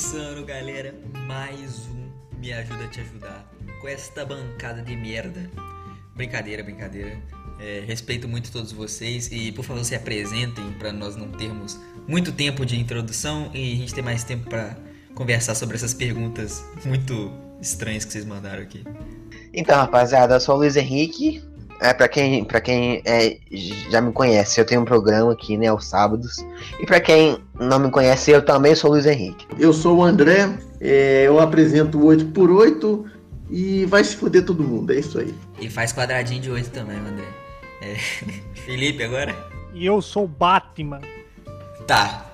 começando, galera, mais um Me Ajuda a Te Ajudar com esta bancada de merda. Brincadeira, brincadeira. É, respeito muito todos vocês e por favor se apresentem para nós não termos muito tempo de introdução e a gente ter mais tempo para conversar sobre essas perguntas muito estranhas que vocês mandaram aqui. Então, rapaziada, eu sou o Luiz Henrique. É, pra quem, pra quem é, já me conhece, eu tenho um programa aqui, né, aos sábados. E pra quem não me conhece, eu também sou o Luiz Henrique. Eu sou o André, é, eu apresento o 8x8 e vai se foder todo mundo, é isso aí. E faz quadradinho de 8 também, André. É. Felipe, agora? E eu sou o Batman. Tá.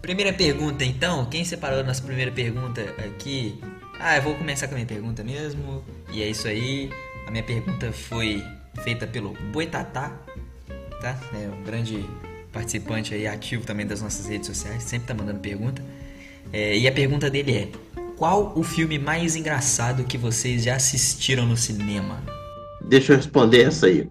Primeira pergunta, então. Quem separou a nossa primeira pergunta aqui? Ah, eu vou começar com a minha pergunta mesmo. E é isso aí. A minha pergunta foi feita pelo Boitatá, tá? É um grande participante aí, ativo também das nossas redes sociais, sempre tá mandando pergunta. É, e a pergunta dele é: Qual o filme mais engraçado que vocês já assistiram no cinema? Deixa eu responder essa aí.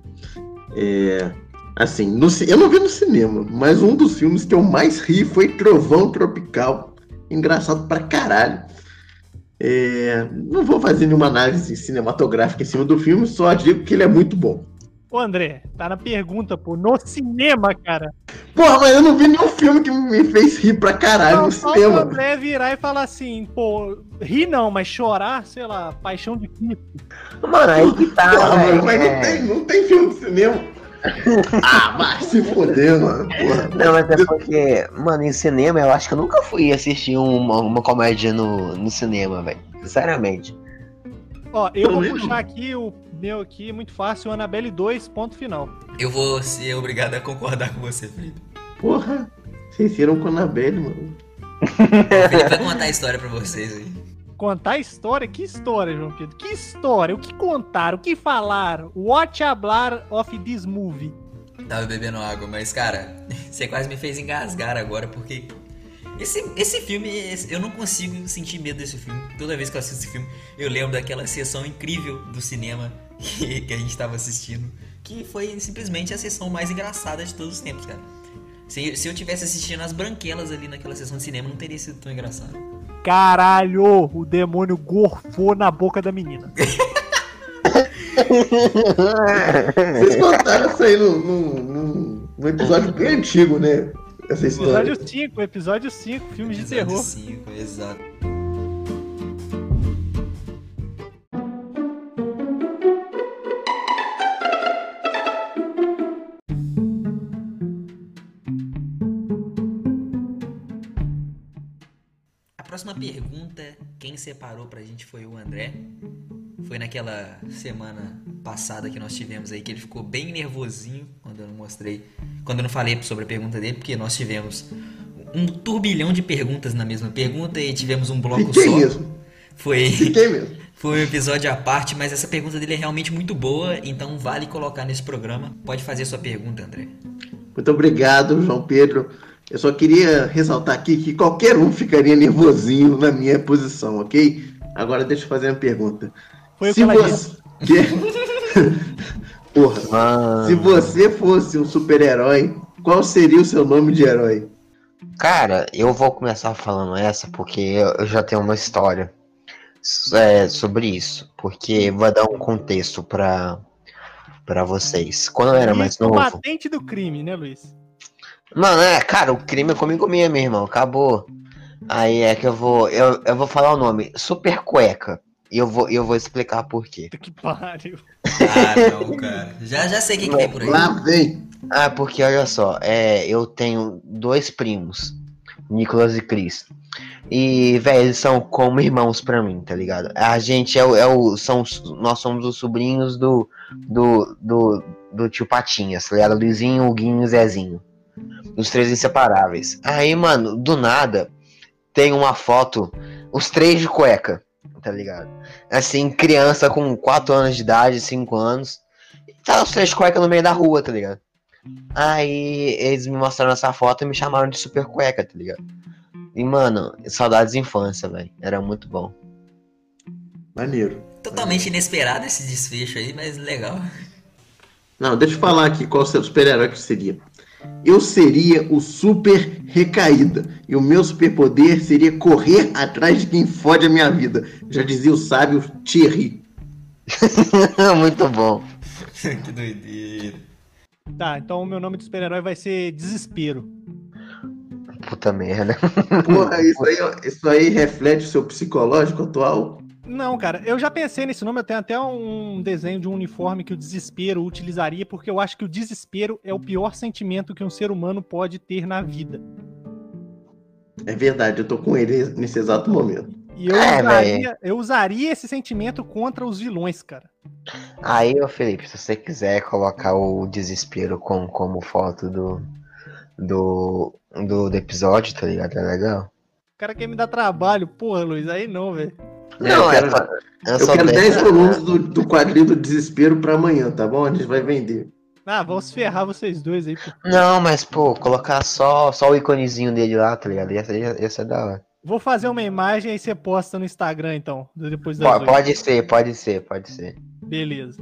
É, assim, no, eu não vi no cinema, mas um dos filmes que eu mais ri foi Trovão Tropical. Engraçado pra caralho. É, não vou fazer nenhuma análise cinematográfica em cima do filme, só digo que ele é muito bom. Ô André, tá na pergunta, pô, no cinema, cara. Porra, mas eu não vi nenhum filme que me fez rir pra caralho não, no cinema. o André virar e falar assim, pô, rir não, mas chorar, sei lá, paixão de Cristo. Mano, aí que tá. Porra, mano, mas é... não, tem, não tem filme de cinema. ah, vai se foder, mano. Porra. Não, mas é porque, mano, em cinema eu acho que eu nunca fui assistir uma, uma comédia no, no cinema, velho. Sinceramente. Ó, eu vou puxar aqui o meu aqui, muito fácil, Annabelle 2, ponto final. Eu vou ser obrigado a concordar com você, Felipe. Porra, vocês viram com a Annabelle, mano. O Felipe vai contar a história pra vocês aí. Contar história? Que história, João Pedro? Que história? O que contaram? O que falaram? What hablar of this movie? Tava bebendo água, mas cara, você quase me fez engasgar agora, porque esse, esse filme, eu não consigo sentir medo desse filme. Toda vez que eu assisto esse filme, eu lembro daquela sessão incrível do cinema que, que a gente tava assistindo, que foi simplesmente a sessão mais engraçada de todos os tempos, cara. Se, se eu tivesse assistindo as branquelas ali naquela sessão de cinema, não teria sido tão engraçado. Caralho, o demônio gorfou na boca da menina. Vocês contaram isso aí num, no episódio bem antigo, né? Essa história. Episódio 5, episódio 5, filme de terror. Episódio 5, exato. Quem separou pra gente foi o André. Foi naquela semana passada que nós tivemos aí que ele ficou bem nervosinho quando eu não mostrei, quando eu não falei sobre a pergunta dele, porque nós tivemos um turbilhão de perguntas na mesma pergunta e tivemos um bloco Fiquei só. Mesmo. Foi Fiquei mesmo. Foi um episódio à parte, mas essa pergunta dele é realmente muito boa, então vale colocar nesse programa. Pode fazer sua pergunta, André. Muito obrigado, João Pedro. Eu só queria ressaltar aqui que qualquer um ficaria nervosinho na minha posição, ok? Agora deixa eu fazer uma pergunta. Foi se você... Porra, ah. se você fosse um super-herói, qual seria o seu nome de herói? Cara, eu vou começar falando essa porque eu já tenho uma história é, sobre isso. Porque vou dar um contexto para para vocês. Quando eu era mais novo. Patente do crime, né, Luiz? Mano, é, cara, o crime é comigo mesmo, irmão. Acabou. Aí é que eu vou. Eu, eu vou falar o nome. Super Cueca. E eu vou, eu vou explicar por quê. Que pariu. Ah, não, cara. Já, já sei quem que tem por aí. Lá vem. Ah, porque olha só, é, eu tenho dois primos, Nicolas e Cris. E, velho, eles são como irmãos pra mim, tá ligado? A gente é o. É o são, nós somos os sobrinhos do, do, do, do tio Patinhas, tá ligado? Luizinho, Huguinho e Zezinho. Os três inseparáveis. Aí, mano, do nada, tem uma foto, os três de cueca, tá ligado? Assim, criança com 4 anos de idade, 5 anos. Tá os três de cueca no meio da rua, tá ligado? Aí eles me mostraram essa foto e me chamaram de super cueca, tá ligado? E, mano, saudades de infância, velho. Era muito bom. Maneiro. Totalmente inesperado esse desfecho aí, mas legal. Não, deixa eu falar aqui qual o seu super-herói que seria. Eu seria o super recaída. E o meu superpoder seria correr atrás de quem fode a minha vida. Já dizia o sábio Thierry. Muito bom. que doideira. Tá, então o meu nome de super-herói vai ser Desespero. Puta merda. Porra, isso aí, isso aí reflete o seu psicológico atual? Não, cara, eu já pensei nesse nome, eu tenho até um desenho de um uniforme que o desespero utilizaria, porque eu acho que o desespero é o pior sentimento que um ser humano pode ter na vida. É verdade, eu tô com ele nesse exato momento. E eu, É, usaria, eu usaria esse sentimento contra os vilões, cara. Aí, ô Felipe, se você quiser colocar o desespero com, como foto do, do, do, do episódio, tá ligado? É legal? O cara quer me dar trabalho, porra, Luiz, aí não, velho. É, eu quero, só- eu só quero tenho- 10 colunas do, do quadrinho do desespero pra amanhã, tá bom? A gente vai vender. Ah, vão se ferrar vocês dois aí, pô. Não, mas, pô, colocar só, só o iconezinho dele lá, tá ligado? Ia ser, ia ser da hora. Vou fazer uma imagem e você posta no Instagram, então, depois das Po- oito. Pode ser, pode ser, pode ser. Beleza.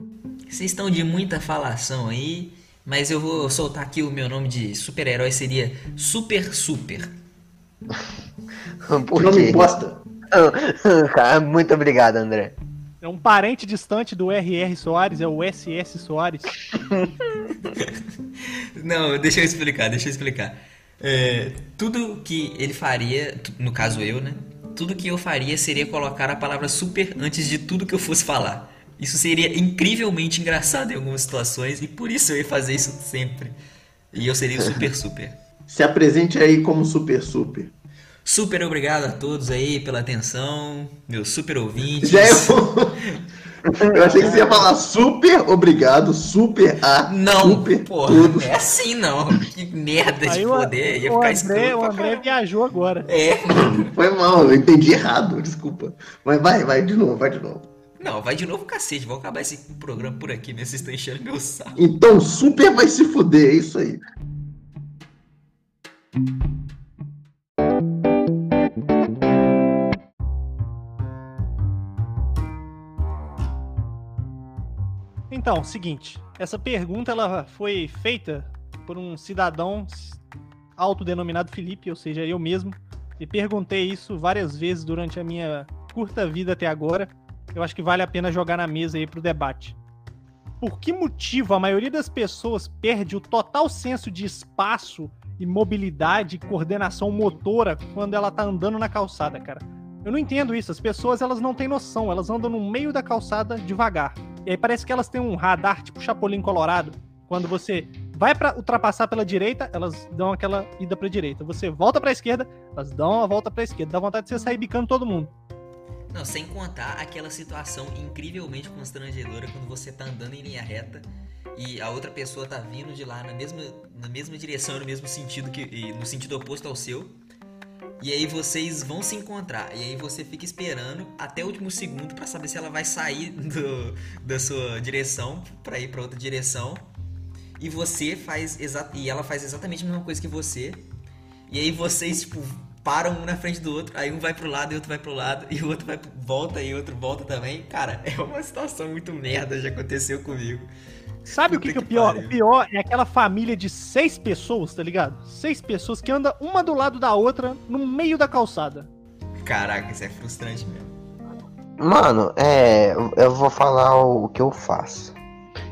Vocês estão de muita falação aí, mas eu vou soltar aqui o meu nome de super-herói seria Super Super. Por nome bosta. Cara, muito obrigado, André. É um parente distante do R.R. Soares, é o S.S. Soares. Não, deixa eu explicar, deixa eu explicar. É, tudo que ele faria, no caso eu, né? Tudo que eu faria seria colocar a palavra super antes de tudo que eu fosse falar. Isso seria incrivelmente engraçado em algumas situações e por isso eu ia fazer isso sempre. E eu seria o super super. Se apresente aí como super super. Super obrigado a todos aí pela atenção, meus super ouvintes. Já eu... eu achei que você ia falar super obrigado, super a, Não, super porra, tudo. é assim não. Que merda de Aí o, poder, ia o ficar André, o André viajou agora. É, Foi mal, eu entendi errado, desculpa. Mas vai, vai de novo, vai de novo. Não, vai de novo cacete, vou acabar esse programa por aqui, mesmo vocês estão enchendo meu saco. Então, super vai se fuder, é isso aí. Então, seguinte, essa pergunta ela foi feita por um cidadão autodenominado Felipe, ou seja, eu mesmo, e perguntei isso várias vezes durante a minha curta vida até agora. Eu acho que vale a pena jogar na mesa aí pro debate. Por que motivo a maioria das pessoas perde o total senso de espaço e mobilidade e coordenação motora quando ela tá andando na calçada, cara? Eu não entendo isso. As pessoas elas não têm noção, elas andam no meio da calçada devagar. E aí parece que elas têm um radar tipo Chapolin Colorado. Quando você vai para ultrapassar pela direita, elas dão aquela ida para direita. Você volta para esquerda, elas dão a volta para esquerda. Dá vontade de você sair bicando todo mundo. Não, sem contar aquela situação incrivelmente constrangedora quando você tá andando em linha reta e a outra pessoa tá vindo de lá na mesma, na mesma direção, no mesmo sentido que no sentido oposto ao seu. E aí vocês vão se encontrar. E aí você fica esperando até o último segundo pra saber se ela vai sair do, da sua direção pra ir pra outra direção. E você faz e ela faz exatamente a mesma coisa que você. E aí vocês tipo param um na frente do outro, aí um vai pro lado e outro vai pro lado, e o outro vai volta e outro volta também. Cara, é uma situação muito merda, já aconteceu comigo. Sabe o que, Puta que é o pior? pariu. O pior é aquela família de seis pessoas, tá ligado? Seis pessoas que andam uma do lado da outra no meio da calçada. Caraca, isso é frustrante mesmo. Mano, é. Eu vou falar o, que eu faço.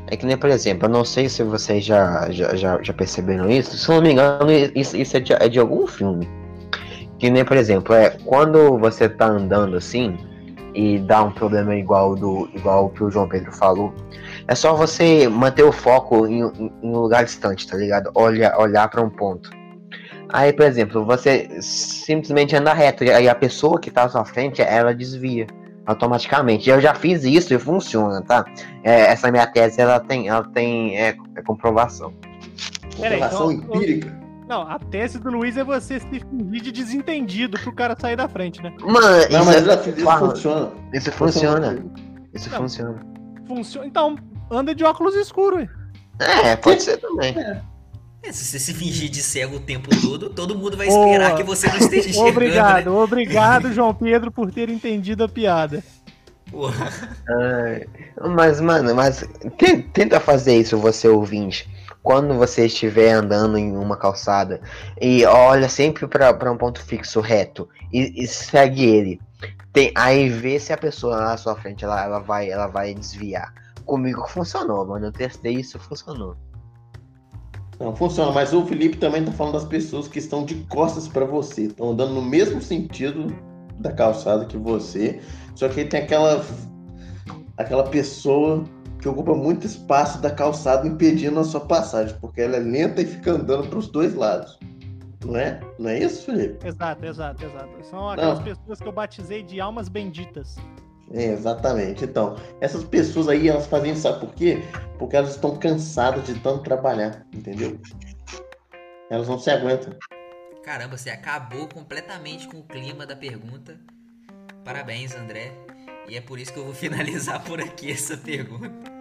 É que nem, por exemplo, eu não sei se vocês já, já, já, já perceberam isso. Se eu não me engano, isso, isso é, de, é de algum filme. Que nem, por exemplo, é quando você tá andando assim e dá um problema igual do igual o que o João Pedro falou, é só você manter o foco em, em, em um lugar distante, tá ligado? Olha, olhar pra um ponto. Aí, por exemplo, você simplesmente anda reto e aí a pessoa que tá à sua frente, ela desvia automaticamente. Eu já fiz isso e funciona, tá? É, essa minha tese, ela tem, ela tem é, é comprovação. Peraí, Comprovação então- empírica. Não, a tese do Luiz é você se fingir de desentendido pro cara sair da frente, né? Mano, Não, isso, mas fiz isso, funciona. isso funciona. Isso Não. funciona. Funciona. Então, anda de óculos escuros. É, pode ser também. É, se você se fingir de cego o tempo todo, todo mundo vai esperar Boa. que você não esteja enxergando, Obrigado, né? obrigado, João Pedro, por ter entendido a piada. Porra. Mas, mano, mas te- tenta fazer isso, você ouvinte. quando você estiver andando em uma calçada e olha sempre para um ponto fixo reto e, e segue ele, tem, aí vê se a pessoa lá na sua frente ela, ela, vai, ela vai desviar. Comigo funcionou, mano. Eu testei isso funcionou. Não funciona, mas o Felipe também tá falando das pessoas que estão de costas para você, estão andando no mesmo sentido da calçada que você, só que aí tem aquela aquela pessoa que ocupa muito espaço da calçada impedindo a sua passagem, porque ela é lenta e fica andando para os dois lados. Não é? Não é isso, Felipe? Exato, exato, exato. São aquelas Não. pessoas que eu batizei de almas benditas. É, exatamente. Então, essas pessoas aí, elas fazem isso, sabe por quê? Porque elas estão cansadas de tanto trabalhar, entendeu? Elas não se aguentam. Caramba, você acabou completamente com o clima da pergunta. Parabéns, André. E é por isso que eu vou finalizar por aqui essa pergunta.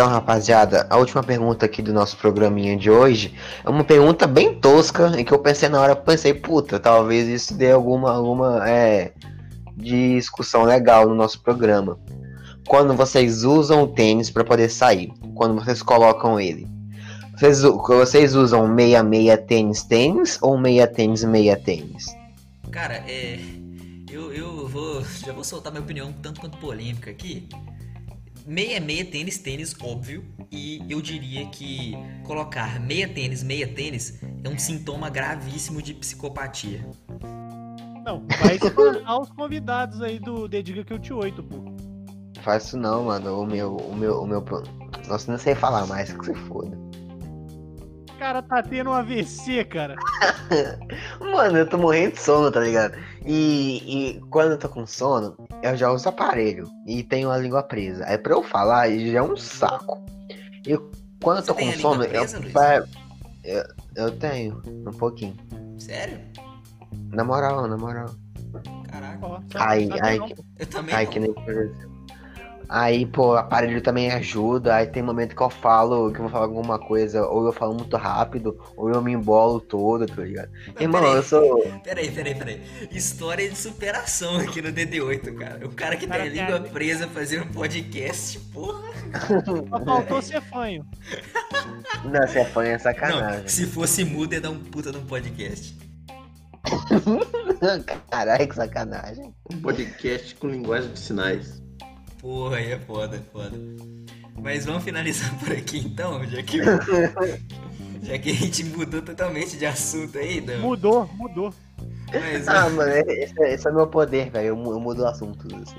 Então, rapaziada, a última pergunta aqui do nosso programinha de hoje é uma pergunta bem tosca, em que eu pensei na hora, pensei, puta, talvez isso dê alguma, alguma é, discussão legal no nosso programa. Quando vocês usam o tênis para poder sair, quando vocês colocam ele, vocês, vocês usam meia meia tênis tênis ou meia tênis meia tênis? Cara, é, eu, eu vou já vou soltar minha opinião tanto quanto polêmica aqui. Meia meia tênis tênis óbvio e eu diria que colocar meia tênis meia tênis é um sintoma gravíssimo de psicopatia. Não, vai espantar os convidados aí do Dedica que eu te oito, pô. Faz isso não, mano. O meu, o meu, o meu. Nossa, não sei falar mais que você foda cara tá tendo um AVC, cara. Mano, eu tô morrendo de sono, tá ligado? E, e, quando eu tô com sono, eu já uso aparelho e tenho a língua presa. Aí pra eu falar, já é um saco. E quando eu tô com sono, presa, eu, eu, eu tenho, um pouquinho. Sério? Na moral, na moral. Caraca. Aí, aí, eu também. Aí, que nem, por exemplo. Aí, pô, o aparelho também ajuda. Aí tem momento que eu falo, que eu vou falar alguma coisa, ou eu falo muito rápido, ou eu me embolo todo, tá ligado? Não, Irmão, peraí, eu sou. Peraí, peraí, peraí. História de superação aqui no DD8, cara. O cara que cara, tem a língua presa fazendo podcast, porra. Só faltou ser fanho. Não, ser fanho é sacanagem. Não, se fosse mudo, ia dar um puta num podcast. Caralho, que sacanagem. Um podcast com linguagem de sinais. Porra, aí é foda, é foda. Mas vamos finalizar por aqui então, já que, já que a gente mudou totalmente de assunto aí, Dan. Mudou, mudou. Mas, ah, mano, esse, é, esse é meu poder, velho. Eu, eu mudo o assunto. Assim.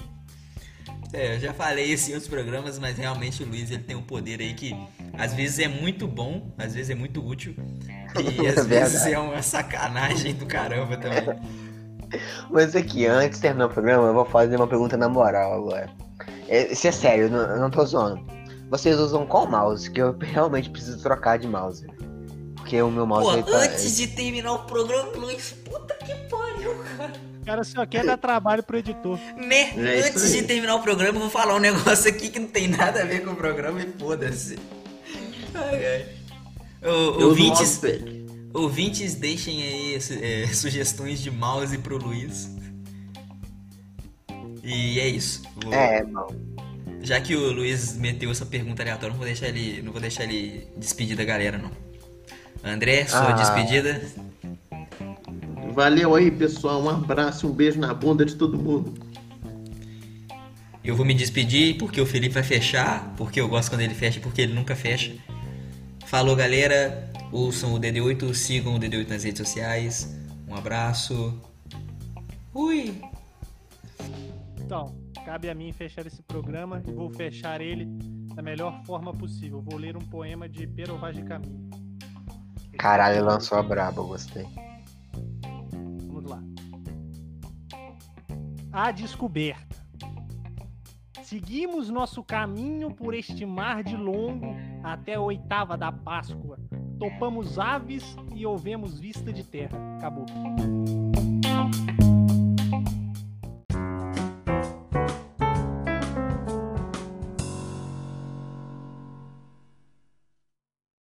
É, eu já falei isso em outros programas, mas realmente o Luiz ele tem um poder aí que às vezes é muito bom, às vezes é muito útil. E às é vezes é uma sacanagem do caramba também. Mas aqui, antes de terminar o programa, eu vou fazer uma pergunta na moral agora. É, isso é sério, eu não, eu não tô zoando. Vocês usam qual mouse? Que eu realmente preciso trocar de mouse. Porque o meu mouse. Pô, tá... antes de terminar o programa, Luiz, puta que pariu, cara. O cara só quer dar trabalho pro editor. Né? É antes de terminar o programa, eu vou falar um negócio aqui que não tem nada a ver com o programa e foda-se. Ai, ai. O, ouvintes, ouvintes, deixem aí é, sugestões de mouse pro Luiz. E é isso. Vou... É, não. Já que o Luiz meteu essa pergunta aleatória, não vou deixar ele, não vou deixar ele despedir da galera, não. André, sua ah. despedida. Valeu aí, pessoal. Um abraço, um beijo na bunda de todo mundo. Eu vou me despedir porque o Felipe vai fechar, porque eu gosto quando ele fecha, porque ele nunca fecha. Falou, galera. Ouçam o DD8, sigam o DD8 nas redes sociais. Um abraço. Ui! Então, cabe a mim fechar esse programa e vou fechar ele da melhor forma possível. Vou ler um poema de Pero Vaz de Caminho. Caralho, lançou a braba, gostei. Vamos lá. A descoberta. Seguimos nosso caminho por este mar de longo até a oitava da Páscoa. Topamos aves e ouvemos vista de terra. Acabou.